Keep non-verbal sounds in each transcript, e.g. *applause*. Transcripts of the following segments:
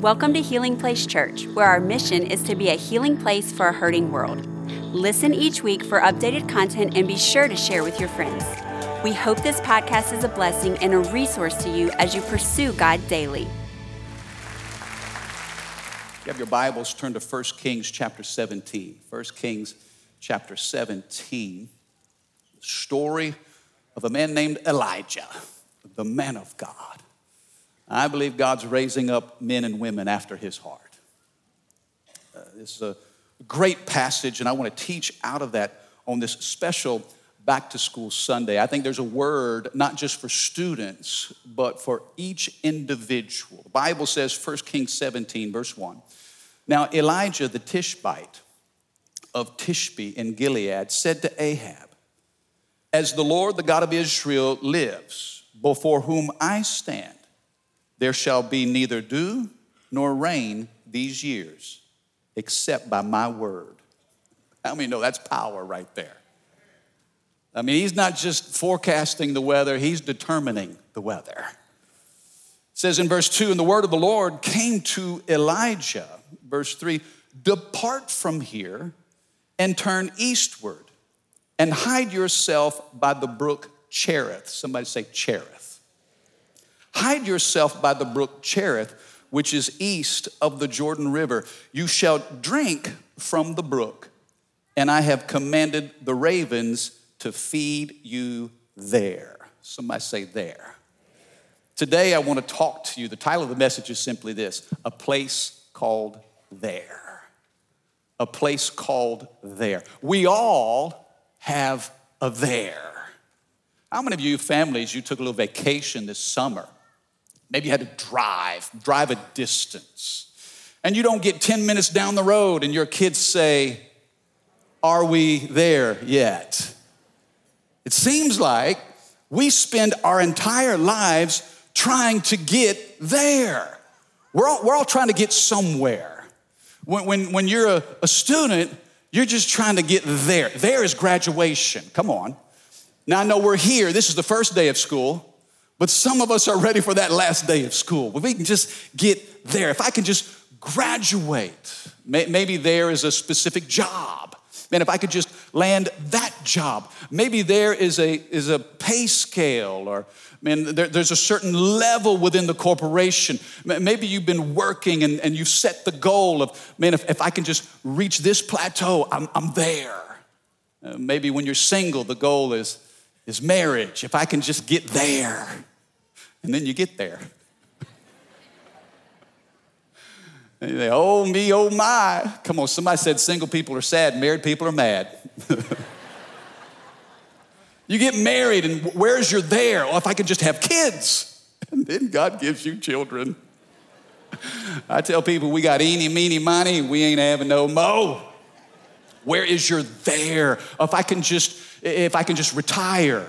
Welcome to Healing Place Church, where our mission is to be a healing place for a hurting world. Listen each week for updated content and be sure to share with your friends. We hope this podcast is a blessing and a resource to you as you pursue God daily. You have your Bibles, turn to 1 Kings chapter 17. 1 Kings chapter 17. Story of a man named Elijah, the man of God. I believe God's raising up men and women after his heart. Uh, this is a great passage, and I want to teach out of that on this special back to school Sunday. I think there's a word not just for students, but for each individual. The Bible says, 1 Kings 17, verse 1. Now, Elijah the Tishbite of Tishbe in Gilead said to Ahab, As the Lord, the God of Israel, lives, before whom I stand, there shall be neither dew nor rain these years, except by my word. How many know that's power right there? I mean, he's not just forecasting the weather, he's determining the weather. It says in verse 2 And the word of the Lord came to Elijah, verse 3 Depart from here and turn eastward and hide yourself by the brook Cherith. Somebody say Cherith. Hide yourself by the brook Cherith, which is east of the Jordan River. You shall drink from the brook, and I have commanded the ravens to feed you there. Somebody say there. Today, I want to talk to you. The title of the message is simply this A Place Called There. A place called there. We all have a there. How many of you families, you took a little vacation this summer? Maybe you had to drive, drive a distance. And you don't get 10 minutes down the road and your kids say, Are we there yet? It seems like we spend our entire lives trying to get there. We're all, we're all trying to get somewhere. When, when, when you're a, a student, you're just trying to get there. There is graduation. Come on. Now I know we're here. This is the first day of school. But some of us are ready for that last day of school. If we can just get there, if I can just graduate, maybe there is a specific job. Man, if I could just land that job, maybe there is a, is a pay scale or man, there, there's a certain level within the corporation. Maybe you've been working and, and you've set the goal of, man, if, if I can just reach this plateau, I'm, I'm there. Uh, maybe when you're single, the goal is, is marriage. If I can just get there. And then you get there. And you say, oh me, oh my. Come on, somebody said single people are sad, married people are mad. *laughs* you get married, and where's your there? Well, if I could just have kids. And then God gives you children. *laughs* I tell people we got eeny, meeny, miny, we ain't having no mo. Where is your there? If I can just, if I can just retire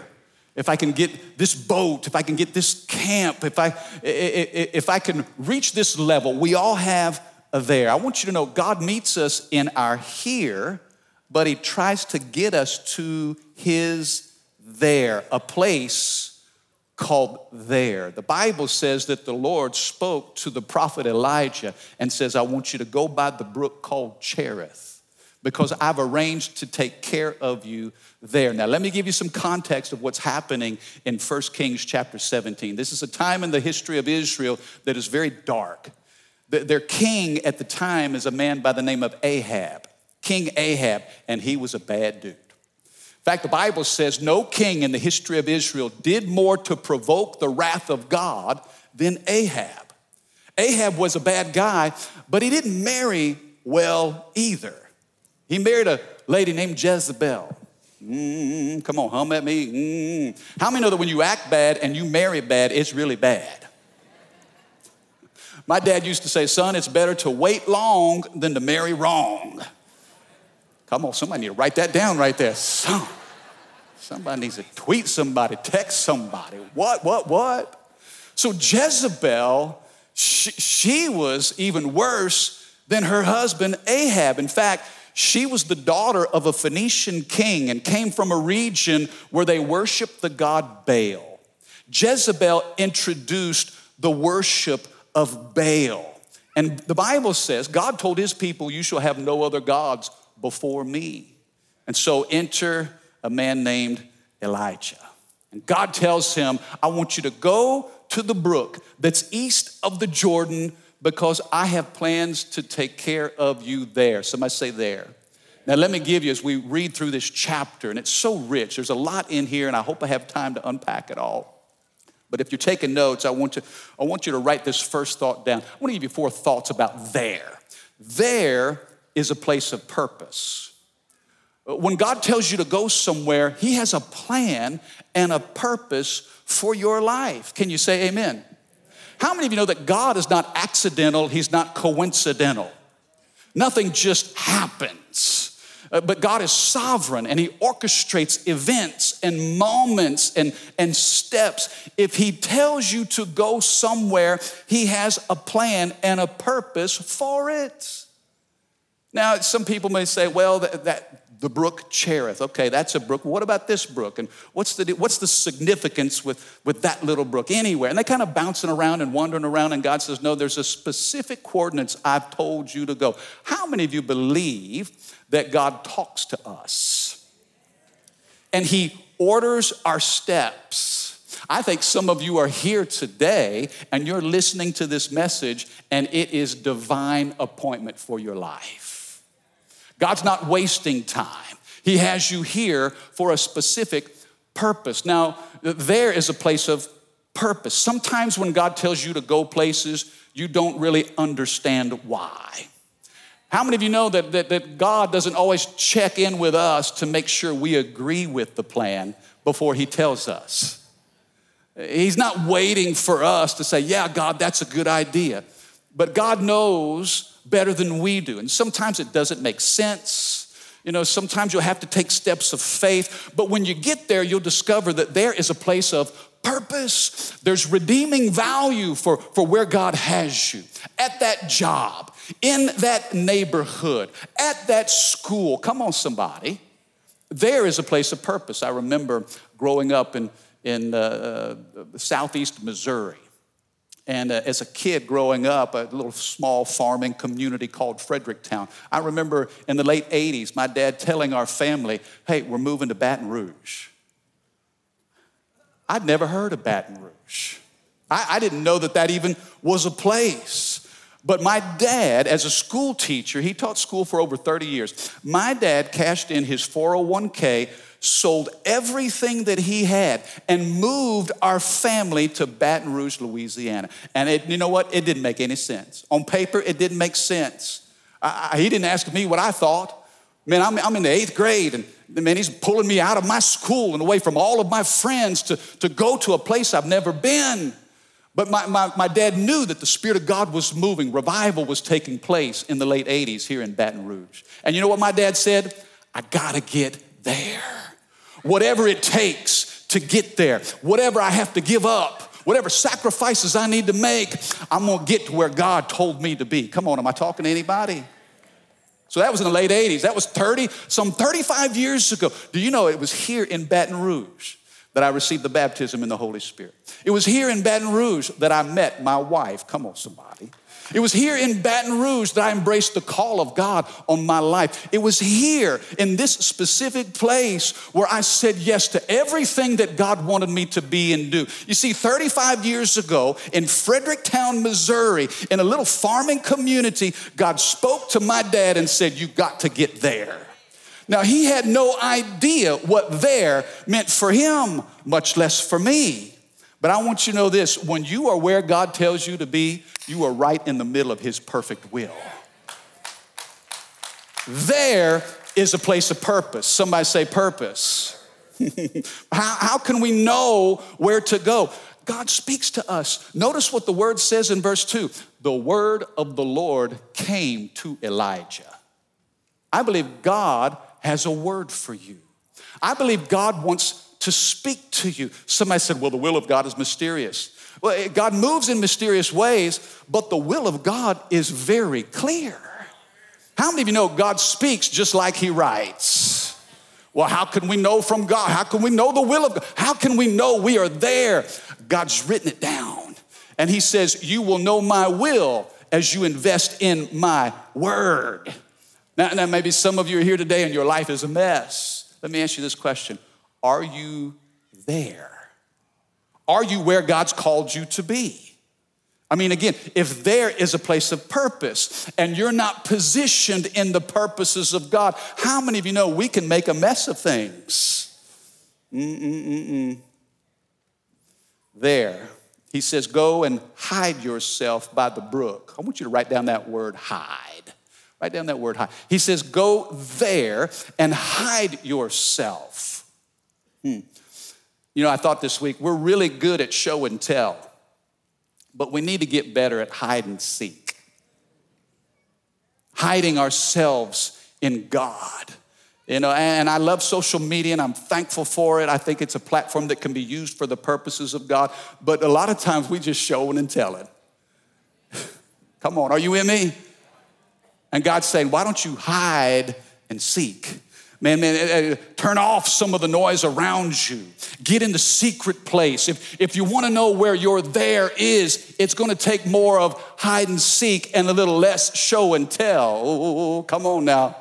if I can get this boat, if I can get this camp, if I, if I can reach this level, we all have a there. I want you to know God meets us in our here, but He tries to get us to His there, a place called there. The Bible says that the Lord spoke to the prophet Elijah and says, I want you to go by the brook called Cherith because I've arranged to take care of you there. Now, let me give you some context of what's happening in 1 Kings chapter 17. This is a time in the history of Israel that is very dark. Their king at the time is a man by the name of Ahab, King Ahab, and he was a bad dude. In fact, the Bible says no king in the history of Israel did more to provoke the wrath of God than Ahab. Ahab was a bad guy, but he didn't marry well either. He married a lady named Jezebel. Mm, come on, hum at me. Mm. How many know that when you act bad and you marry bad, it's really bad? My dad used to say, son, it's better to wait long than to marry wrong. Come on, somebody need to write that down right there. Son, somebody needs to tweet somebody, text somebody. What, what, what? So Jezebel, she, she was even worse than her husband Ahab. In fact, she was the daughter of a Phoenician king and came from a region where they worshiped the god Baal. Jezebel introduced the worship of Baal. And the Bible says, God told his people, You shall have no other gods before me. And so enter a man named Elijah. And God tells him, I want you to go to the brook that's east of the Jordan because I have plans to take care of you there. Somebody say there. Now, let me give you, as we read through this chapter, and it's so rich, there's a lot in here, and I hope I have time to unpack it all. But if you're taking notes, I want, to, I want you to write this first thought down. I want to give you four thoughts about there. There is a place of purpose. When God tells you to go somewhere, He has a plan and a purpose for your life. Can you say amen? How many of you know that God is not accidental, He's not coincidental? Nothing just happens. Uh, but God is sovereign and He orchestrates events and moments and, and steps. If He tells you to go somewhere, He has a plan and a purpose for it. Now, some people may say, well, that, that the brook Cherith. Okay, that's a brook. What about this brook? And what's the, what's the significance with, with that little brook anywhere? And they're kind of bouncing around and wandering around, and God says, No, there's a specific coordinates I've told you to go. How many of you believe that God talks to us? And He orders our steps. I think some of you are here today and you're listening to this message, and it is divine appointment for your life. God's not wasting time. He has you here for a specific purpose. Now, there is a place of purpose. Sometimes when God tells you to go places, you don't really understand why. How many of you know that, that, that, God doesn't always check in with us to make sure we agree with the plan before He tells us? He's not waiting for us to say, Yeah, God, that's a good idea. But God knows better than we do. And sometimes it doesn't make sense. You know, sometimes you'll have to take steps of faith, but when you get there, you'll discover that there is a place of purpose. There's redeeming value for, for where God has you at that job, in that neighborhood, at that school. Come on, somebody. There is a place of purpose. I remember growing up in, in uh, uh southeast Missouri. And uh, as a kid growing up, a little small farming community called Fredericktown, I remember in the late 80s, my dad telling our family, hey, we're moving to Baton Rouge. I'd never heard of Baton Rouge. I, I didn't know that that even was a place. But my dad, as a school teacher, he taught school for over 30 years. My dad cashed in his 401k sold everything that he had and moved our family to Baton Rouge, Louisiana. And it, you know what? It didn't make any sense. On paper, it didn't make sense. I, he didn't ask me what I thought. Man, I'm, I'm in the eighth grade, and man, he's pulling me out of my school and away from all of my friends to, to go to a place I've never been. But my, my, my dad knew that the Spirit of God was moving. Revival was taking place in the late 80s here in Baton Rouge. And you know what my dad said? I gotta get there whatever it takes to get there, whatever I have to give up, whatever sacrifices I need to make, I'm gonna get to where God told me to be. Come on, am I talking to anybody? So that was in the late 80s. That was 30, some 35 years ago. Do you know it was here in Baton Rouge that I received the baptism in the Holy Spirit? It was here in Baton Rouge that I met my wife. Come on, somebody. It was here in Baton Rouge that I embraced the call of God on my life. It was here in this specific place where I said yes to everything that God wanted me to be and do. You see, 35 years ago in Fredericktown, Missouri, in a little farming community, God spoke to my dad and said, You got to get there. Now, he had no idea what there meant for him, much less for me. But I want you to know this when you are where God tells you to be, you are right in the middle of His perfect will. There is a place of purpose. Somebody say, purpose. *laughs* how, how can we know where to go? God speaks to us. Notice what the word says in verse 2 the word of the Lord came to Elijah. I believe God has a word for you. I believe God wants to speak to you. Somebody said, Well, the will of God is mysterious. Well, God moves in mysterious ways, but the will of God is very clear. How many of you know God speaks just like He writes? Well, how can we know from God? How can we know the will of God? How can we know we are there? God's written it down. And He says, You will know my will as you invest in my word. Now, now, maybe some of you are here today and your life is a mess. Let me ask you this question Are you there? Are you where God's called you to be? I mean, again, if there is a place of purpose and you're not positioned in the purposes of God, how many of you know we can make a mess of things? Mm-mm-mm-mm. There, he says, Go and hide yourself by the brook. I want you to write down that word hide. Write down that word hide. He says, Go there and hide yourself. Hmm. You know, I thought this week, we're really good at show and tell but we need to get better at hide and seek. Hiding ourselves in God. You know, and I love social media and I'm thankful for it. I think it's a platform that can be used for the purposes of God. But a lot of times we just showing and telling. *laughs* Come on, are you with me? And God's saying, why don't you hide and seek? Man, man, uh, uh, turn off some of the noise around you. Get in the secret place. If, if you want to know where your there is, it's going to take more of hide and seek and a little less show and tell. Oh, come on now.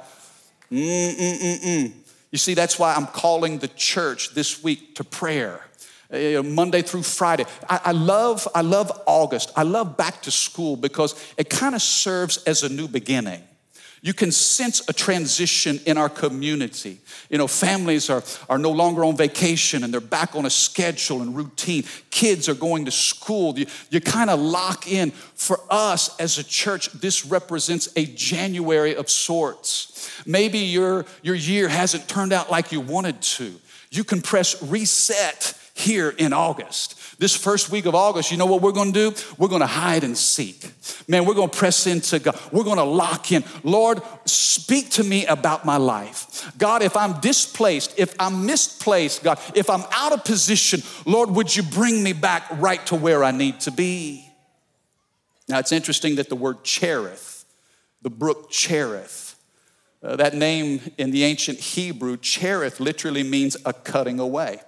Mm-mm-mm-mm. You see, that's why I'm calling the church this week to prayer. Uh, Monday through Friday. I, I, love, I love August. I love back to school because it kind of serves as a new beginning. You can sense a transition in our community. You know, families are, are no longer on vacation and they're back on a schedule and routine. Kids are going to school. You, you kind of lock in. For us as a church, this represents a January of sorts. Maybe your, your year hasn't turned out like you wanted to. You can press reset here in August. This first week of August, you know what we're gonna do? We're gonna hide and seek. Man, we're gonna press into God. We're gonna lock in. Lord, speak to me about my life. God, if I'm displaced, if I'm misplaced, God, if I'm out of position, Lord, would you bring me back right to where I need to be? Now, it's interesting that the word Cherith, the brook Cherith, uh, that name in the ancient Hebrew, Cherith literally means a cutting away.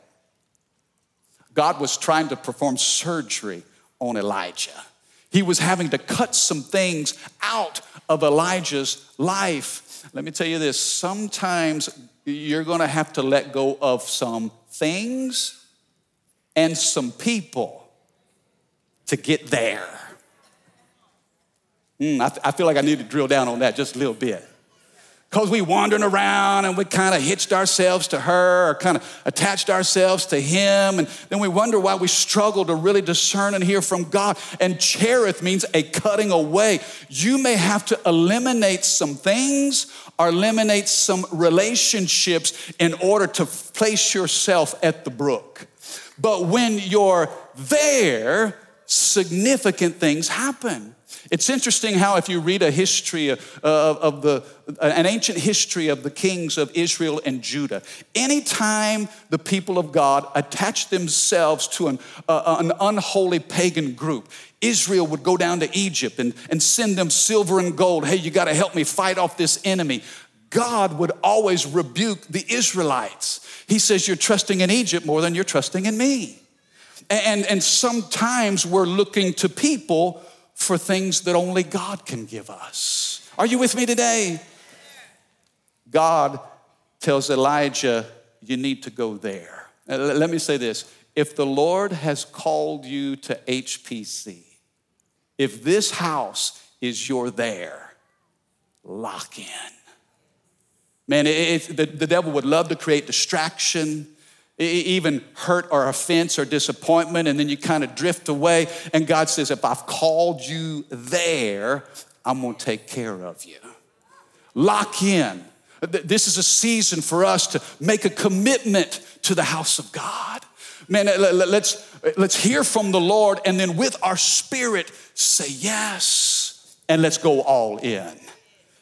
God was trying to perform surgery on Elijah. He was having to cut some things out of Elijah's life. Let me tell you this sometimes you're gonna have to let go of some things and some people to get there. Mm, I, I feel like I need to drill down on that just a little bit because we wandering around and we kind of hitched ourselves to her or kind of attached ourselves to him. And then we wonder why we struggle to really discern and hear from god. And cherith means a cutting away. You may have to eliminate some things or eliminate some relationships in order to place yourself at the brook. But when you're there significant things happen it's interesting how, if you read a history of, of the, an ancient history of the kings of Israel and Judah, anytime the people of God attached themselves to an, uh, an unholy pagan group, Israel would go down to Egypt and, and send them silver and gold. Hey, you got to help me fight off this enemy. God would always rebuke the Israelites. He says, You're trusting in Egypt more than you're trusting in me. And, and sometimes we're looking to people for things that only God can give us. Are you with me today? God tells Elijah, You need to go there. Uh, let me say this if the Lord has called you to HPC, if this house is your there, lock in. Man, it, it, the, the devil would love to create distraction even hurt or offense or disappointment, and then you kind of drift away. And God says, If I've called you there, I'm gonna take care of you. Lock in. This is a season for us to make a commitment to the house of God. Man, let's, let's hear from the Lord and then with our spirit say yes and let's go all in.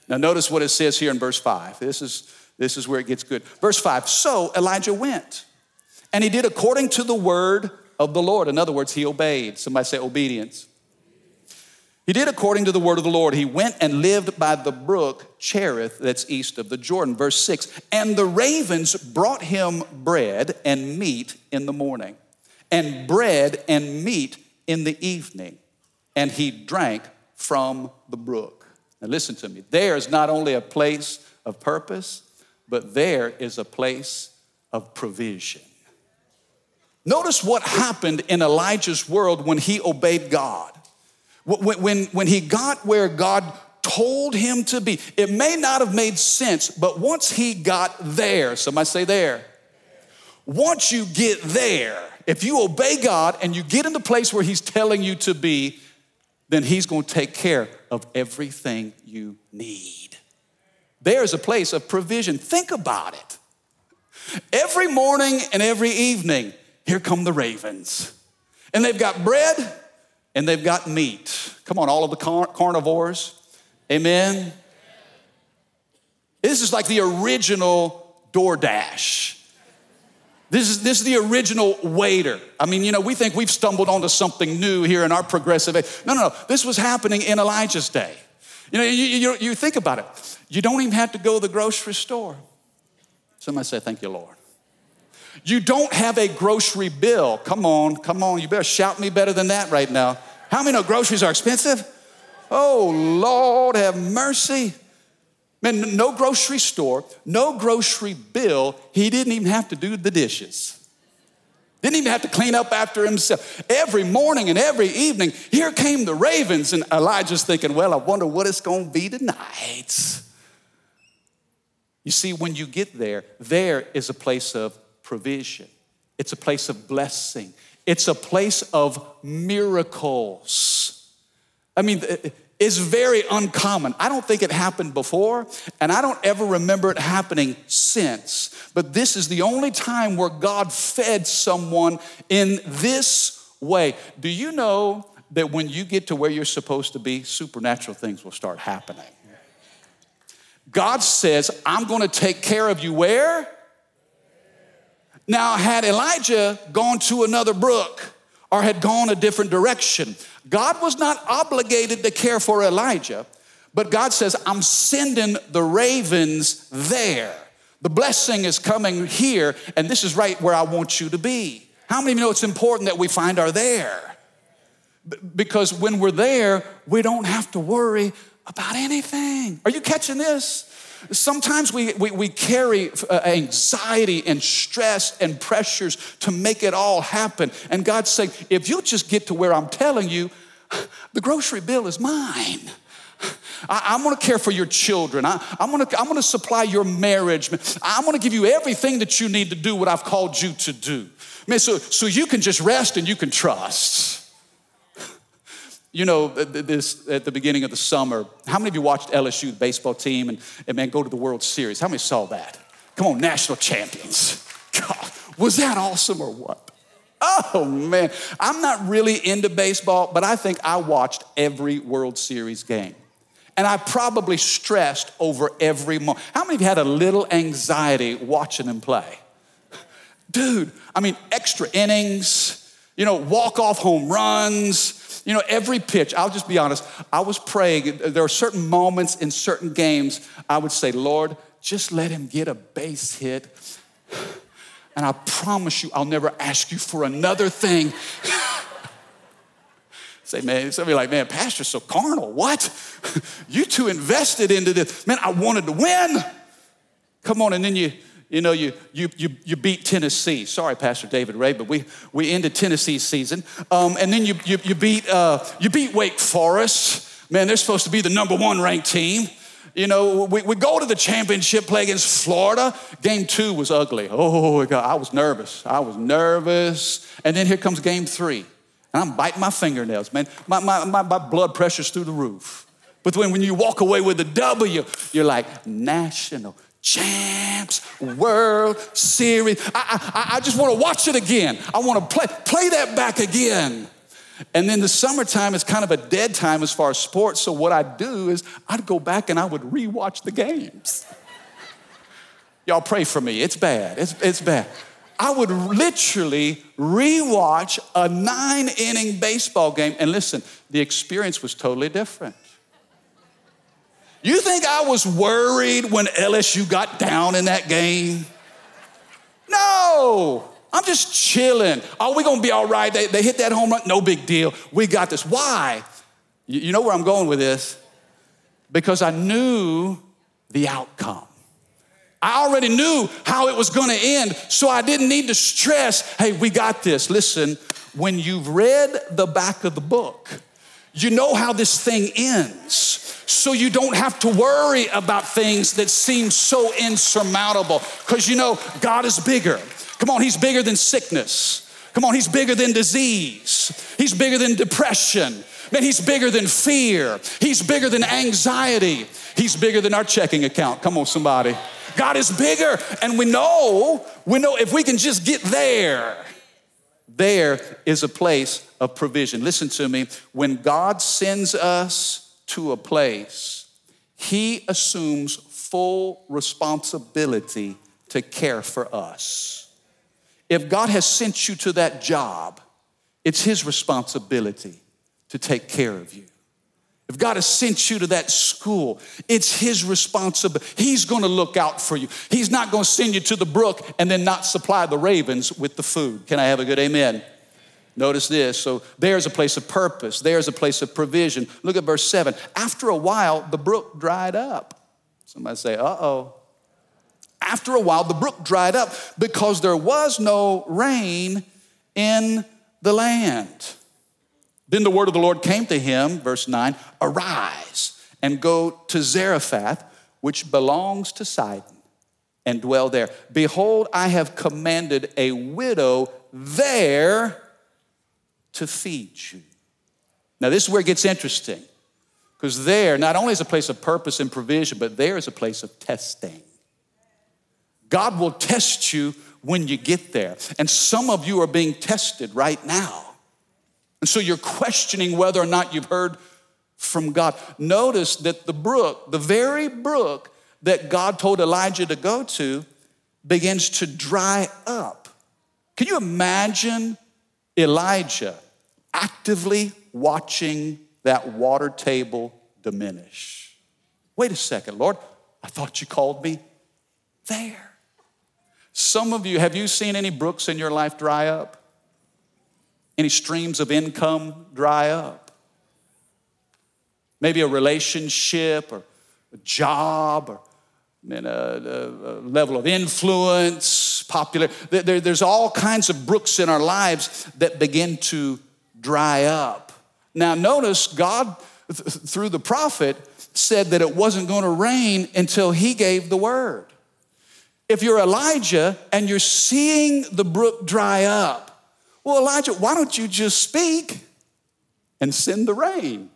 Now, notice what it says here in verse 5. This is, this is where it gets good. Verse 5 So Elijah went and he did according to the word of the Lord. In other words, he obeyed. Somebody say obedience. He did according to the word of the Lord. He went and lived by the brook Cherith, that's east of the Jordan. Verse 6 And the ravens brought him bread and meat in the morning, and bread and meat in the evening, and he drank from the brook. Now, listen to me. There is not only a place of purpose, but there is a place of provision. Notice what happened in Elijah's world when he obeyed God. When, when, when he got where God told him to be, it may not have made sense, but once he got there, somebody say there. Once you get there, if you obey God and you get in the place where he's telling you to be, then he's going to take care of everything you need. There's a place of provision. Think about it. Every morning and every evening, here come the ravens. And they've got bread and they've got meat. Come on, all of the car- carnivores. Amen. This is like the original DoorDash. This is, this is the original waiter. I mean, you know, we think we've stumbled onto something new here in our progressive age. No, no, no. This was happening in Elijah's day. You know, you, you, you think about it. You don't even have to go to the grocery store. Somebody say, Thank you, Lord. You don't have a grocery bill. Come on, come on. You better shout me better than that right now. How many know groceries are expensive? Oh, Lord, have mercy. Man, no grocery store, no grocery bill. He didn't even have to do the dishes. Didn't even have to clean up after himself. Every morning and every evening, here came the ravens, and Elijah's thinking, well, I wonder what it's gonna be tonight. You see, when you get there, there is a place of provision, it's a place of blessing, it's a place of miracles. I mean, it's very uncommon. I don't think it happened before, and I don't ever remember it happening since. But this is the only time where God fed someone in this way. Do you know that when you get to where you're supposed to be, supernatural things will start happening? God says, I'm gonna take care of you where? Now, had Elijah gone to another brook or had gone a different direction, God was not obligated to care for Elijah, but God says, I'm sending the ravens there. The blessing is coming here, and this is right where I want you to be. How many of you know it's important that we find our there? Because when we're there, we don't have to worry about anything. Are you catching this? Sometimes we, we, we carry uh, anxiety and stress and pressures to make it all happen. And God's saying, if you just get to where I'm telling you, *sighs* the grocery bill is mine. I, am gonna care for your children. I, am gonna, I'm gonna supply your marriage. I'm gonna give you everything that you need to do what I've called you to do. Man, so, so you can just rest and you can trust. You know, this at the beginning of the summer, how many of you watched LSU, the baseball team, and, and man, go to the World Series? How many saw that? Come on, national champions. *laughs* God, was that awesome or what? Oh man, I'm not really into baseball, but I think I watched every World Series game. And I probably stressed over every moment. How many of you had a little anxiety watching them play? Dude, I mean, extra innings, you know, walk off home runs, you know, every pitch, I'll just be honest, I was praying. There are certain moments in certain games, I would say, Lord, just let him get a base hit. And I promise you, I'll never ask you for another thing. *laughs* Say, man, somebody like, man, Pastor's so carnal. What? *laughs* you too invested into this. Man, I wanted to win. Come on, and then you you know, you, you, you, you beat Tennessee. Sorry, Pastor David Ray, but we, we ended Tennessee's season. Um, and then you, you, you, beat, uh, you beat Wake Forest. Man, they're supposed to be the number one ranked team. You know, we, we go to the championship, play against Florida. Game two was ugly. Oh, God, I was nervous. I was nervous. And then here comes game three. And I'm biting my fingernails, man. My, my, my, my blood pressure's through the roof. But when, when you walk away with a W, you're like, national champs, World Series. I, I, I just want to watch it again. I want to play, play that back again. And then the summertime is kind of a dead time as far as sports. So what I'd do is I'd go back and I would rewatch the games. Y'all pray for me. It's bad. It's, it's bad. I would literally rewatch a nine inning baseball game. And listen, the experience was totally different. You think I was worried when LSU got down in that game? No, I'm just chilling. Are we gonna be all right? They, they hit that home run, no big deal. We got this. Why? You know where I'm going with this? Because I knew the outcome. I already knew how it was gonna end, so I didn't need to stress, hey, we got this. Listen, when you've read the back of the book, you know how this thing ends. So you don't have to worry about things that seem so insurmountable because you know God is bigger. Come on, He's bigger than sickness. Come on, He's bigger than disease. He's bigger than depression. Man, He's bigger than fear. He's bigger than anxiety. He's bigger than our checking account. Come on, somebody. God is bigger. And we know, we know if we can just get there, there is a place of provision. Listen to me. When God sends us to a place, He assumes full responsibility to care for us. If God has sent you to that job, it's His responsibility to take care of you. If God has sent you to that school, it's His responsibility. He's gonna look out for you. He's not gonna send you to the brook and then not supply the ravens with the food. Can I have a good amen? Notice this. So there's a place of purpose, there's a place of provision. Look at verse 7. After a while, the brook dried up. Somebody say, uh oh. After a while, the brook dried up because there was no rain in the land. Then the word of the Lord came to him, verse 9 Arise and go to Zarephath, which belongs to Sidon, and dwell there. Behold, I have commanded a widow there to feed you. Now, this is where it gets interesting, because there not only is a place of purpose and provision, but there is a place of testing. God will test you when you get there. And some of you are being tested right now. And so you're questioning whether or not you've heard from God. Notice that the brook, the very brook that God told Elijah to go to, begins to dry up. Can you imagine Elijah actively watching that water table diminish? Wait a second, Lord, I thought you called me there. Some of you, have you seen any brooks in your life dry up? Any streams of income dry up? Maybe a relationship or a job or a, a, uh, uh, uh, level of influence, popular. There, there's all kinds of brooks in our lives that begin to dry up. Now, notice God, through the prophet, said that it wasn't going to rain until he gave the word. If you're Elijah and you're seeing the brook dry up, well, Elijah, why don't you just speak and send the rain?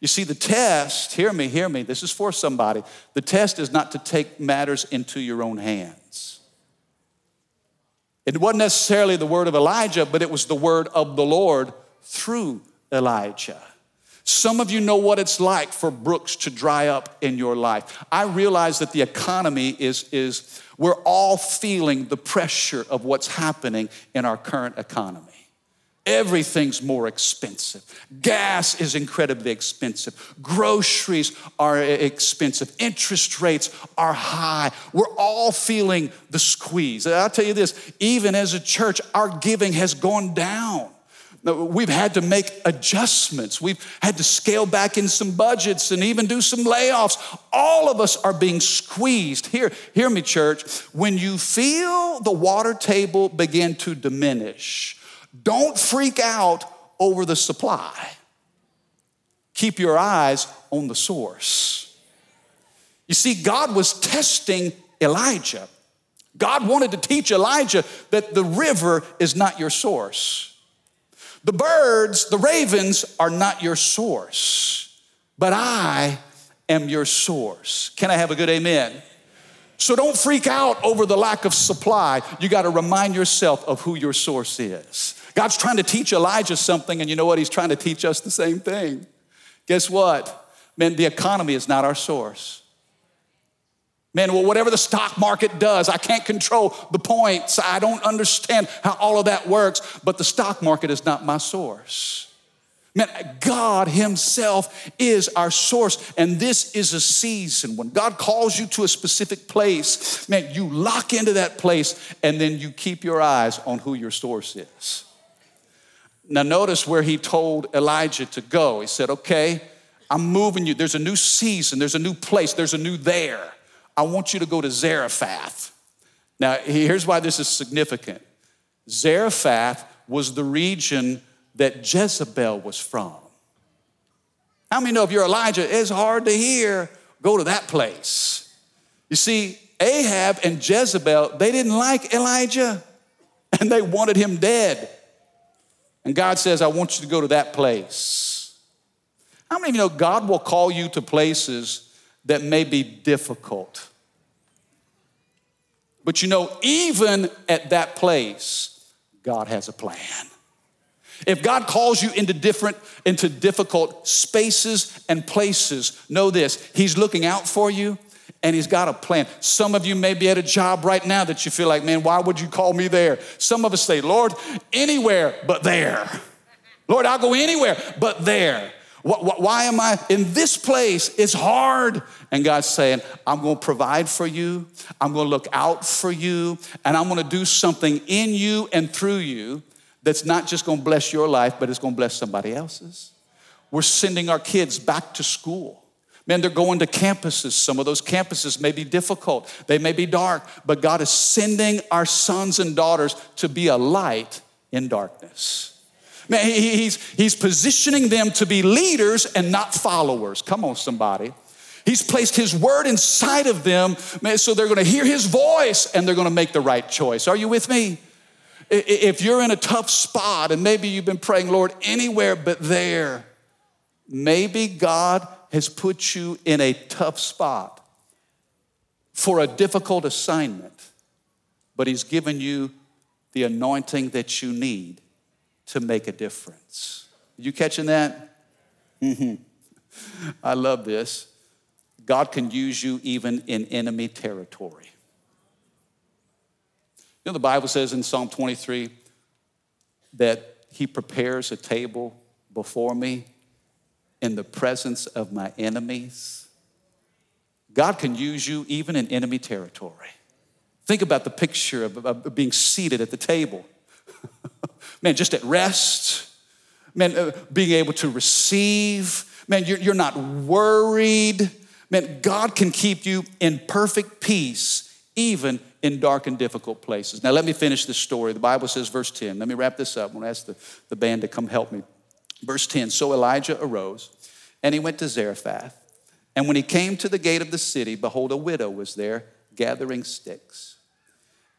You see, the test, hear me, hear me, this is for somebody. The test is not to take matters into your own hands. It wasn't necessarily the word of Elijah, but it was the word of the Lord through Elijah. Some of you know what it's like for brooks to dry up in your life. I realize that the economy is, is we're all feeling the pressure of what's happening in our current economy. Everything's more expensive. Gas is incredibly expensive. Groceries are expensive. Interest rates are high. We're all feeling the squeeze. I'll tell you this even as a church, our giving has gone down. We've had to make adjustments. We've had to scale back in some budgets and even do some layoffs. All of us are being squeezed. Here, hear me, church. When you feel the water table begin to diminish, don't freak out over the supply. Keep your eyes on the source. You see, God was testing Elijah. God wanted to teach Elijah that the river is not your source. The birds, the ravens are not your source, but I am your source. Can I have a good amen? So don't freak out over the lack of supply. You got to remind yourself of who your source is. God's trying to teach Elijah something, and you know what? He's trying to teach us the same thing. Guess what? Man, the economy is not our source. Man, well, whatever the stock market does, I can't control the points. I don't understand how all of that works, but the stock market is not my source. Man, God Himself is our source, and this is a season when God calls you to a specific place. Man, you lock into that place, and then you keep your eyes on who your source is. Now, notice where he told Elijah to go. He said, Okay, I'm moving you. There's a new season, there's a new place, there's a new there. I want you to go to Zarephath. Now, here's why this is significant Zarephath was the region that Jezebel was from. How many know if you're Elijah, it's hard to hear, go to that place? You see, Ahab and Jezebel, they didn't like Elijah and they wanted him dead. And God says, I want you to go to that place. How many of you know God will call you to places that may be difficult? But you know, even at that place, God has a plan. If God calls you into different, into difficult spaces and places, know this, He's looking out for you and He's got a plan. Some of you may be at a job right now that you feel like, man, why would you call me there? Some of us say, Lord, anywhere but there. Lord, I'll go anywhere but there. Why am I in this place? It's hard. And God's saying, I'm going to provide for you. I'm going to look out for you. And I'm going to do something in you and through you that's not just going to bless your life, but it's going to bless somebody else's. We're sending our kids back to school. Man, they're going to campuses. Some of those campuses may be difficult, they may be dark, but God is sending our sons and daughters to be a light in darkness. Man, he's, he's positioning them to be leaders and not followers. Come on, somebody. He's placed His word inside of them, man, so they're gonna hear His voice and they're gonna make the right choice. Are you with me? If you're in a tough spot and maybe you've been praying, Lord, anywhere but there, maybe God has put you in a tough spot for a difficult assignment, but He's given you the anointing that you need to make a difference. You catching that? *laughs* I love this. God can use you even in enemy territory. You know, the Bible says in Psalm 23 that He prepares a table before me in the presence of my enemies. God can use you even in enemy territory. Think about the picture of, of being seated at the table. *laughs* Man, just at rest. Man, uh, being able to receive. Man, you're, you're not worried. Man, God can keep you in perfect peace, even in dark and difficult places. Now, let me finish this story. The Bible says, verse 10. Let me wrap this up. I'm going to ask the, the band to come help me. Verse 10 So Elijah arose and he went to Zarephath. And when he came to the gate of the city, behold, a widow was there gathering sticks.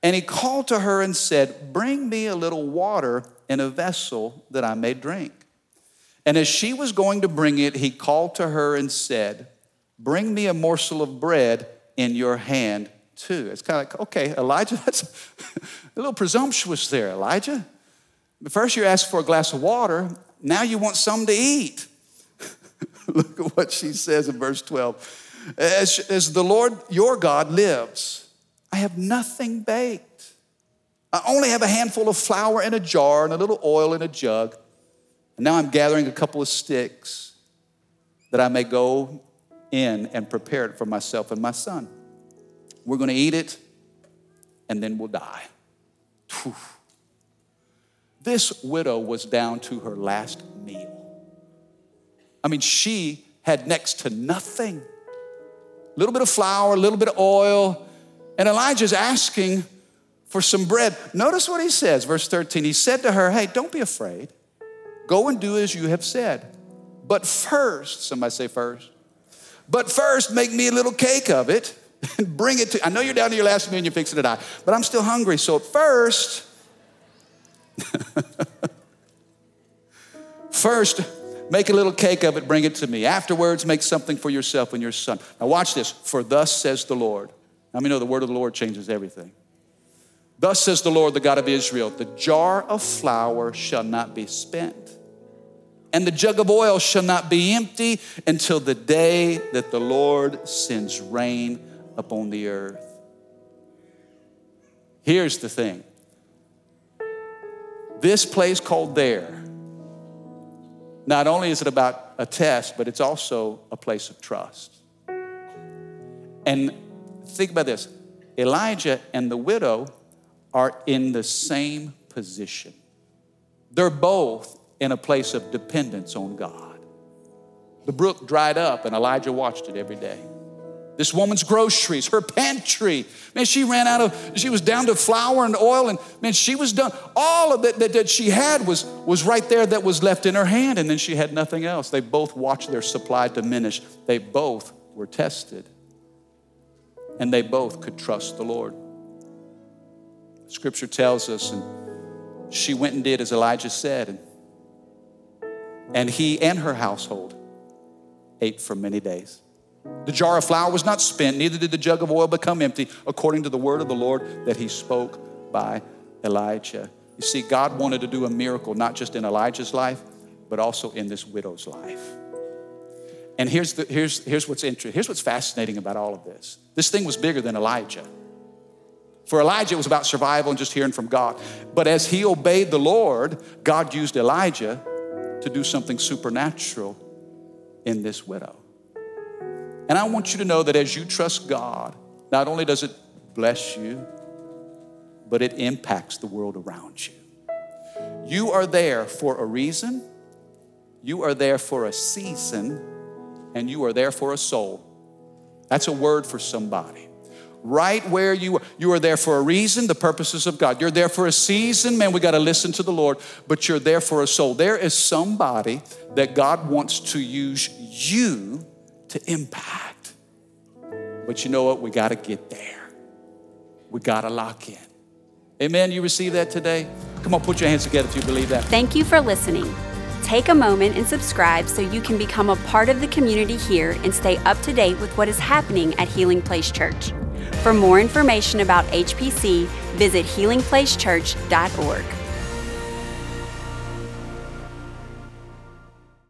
And he called to her and said, Bring me a little water in a vessel that I may drink. And as she was going to bring it, he called to her and said, Bring me a morsel of bread in your hand, too. It's kind of like, okay, Elijah, *laughs* that's a little presumptuous there, Elijah. First, you asked for a glass of water, now you want something to eat. *laughs* Look at what she says in verse 12. As, as the Lord your God lives, I have nothing baked. I only have a handful of flour in a jar and a little oil in a jug. And now I'm gathering a couple of sticks that I may go in and prepare it for myself and my son. We're going to eat it and then we'll die. Whew. This widow was down to her last meal. I mean, she had next to nothing. A little bit of flour, a little bit of oil, and Elijah's asking for some bread. Notice what he says, verse 13. He said to her, Hey, don't be afraid. Go and do as you have said. But first, somebody say first, but first make me a little cake of it and bring it to. I know you're down to your last meal and you're fixing to die, but I'm still hungry. So at first, *laughs* first, Make a little cake of it, bring it to me. Afterwards, make something for yourself and your son. Now, watch this. For thus says the Lord. Now, me know the word of the Lord changes everything. Thus says the Lord, the God of Israel the jar of flour shall not be spent, and the jug of oil shall not be empty until the day that the Lord sends rain upon the earth. Here's the thing this place called there not only is it about a test, but it's also a place of trust. And think about this Elijah and the widow are in the same position. They're both in a place of dependence on God. The brook dried up, and Elijah watched it every day. This woman's groceries, her pantry. Man, she ran out of, she was down to flour and oil, and man, she was done. All of that, that, that she had was, was right there that was left in her hand, and then she had nothing else. They both watched their supply diminish. They both were tested, and they both could trust the Lord. Scripture tells us, and she went and did as Elijah said, and, and he and her household ate for many days. The jar of flour was not spent, neither did the jug of oil become empty, according to the word of the Lord that he spoke by Elijah. You see, God wanted to do a miracle, not just in Elijah's life, but also in this widow's life. And here's, the, here's, here's what's interesting. Here's what's fascinating about all of this. This thing was bigger than Elijah. For Elijah, it was about survival and just hearing from God. But as he obeyed the Lord, God used Elijah to do something supernatural in this widow. And I want you to know that as you trust God, not only does it bless you, but it impacts the world around you. You are there for a reason, you are there for a season, and you are there for a soul. That's a word for somebody. Right where you are, you are there for a reason, the purposes of God. You're there for a season, man, we got to listen to the Lord, but you're there for a soul. There is somebody that God wants to use you to impact. But you know what? We got to get there. We got to lock in. Amen. You receive that today? Come on, put your hands together if you believe that. Thank you for listening. Take a moment and subscribe so you can become a part of the community here and stay up to date with what is happening at Healing Place Church. For more information about HPC, visit healingplacechurch.org.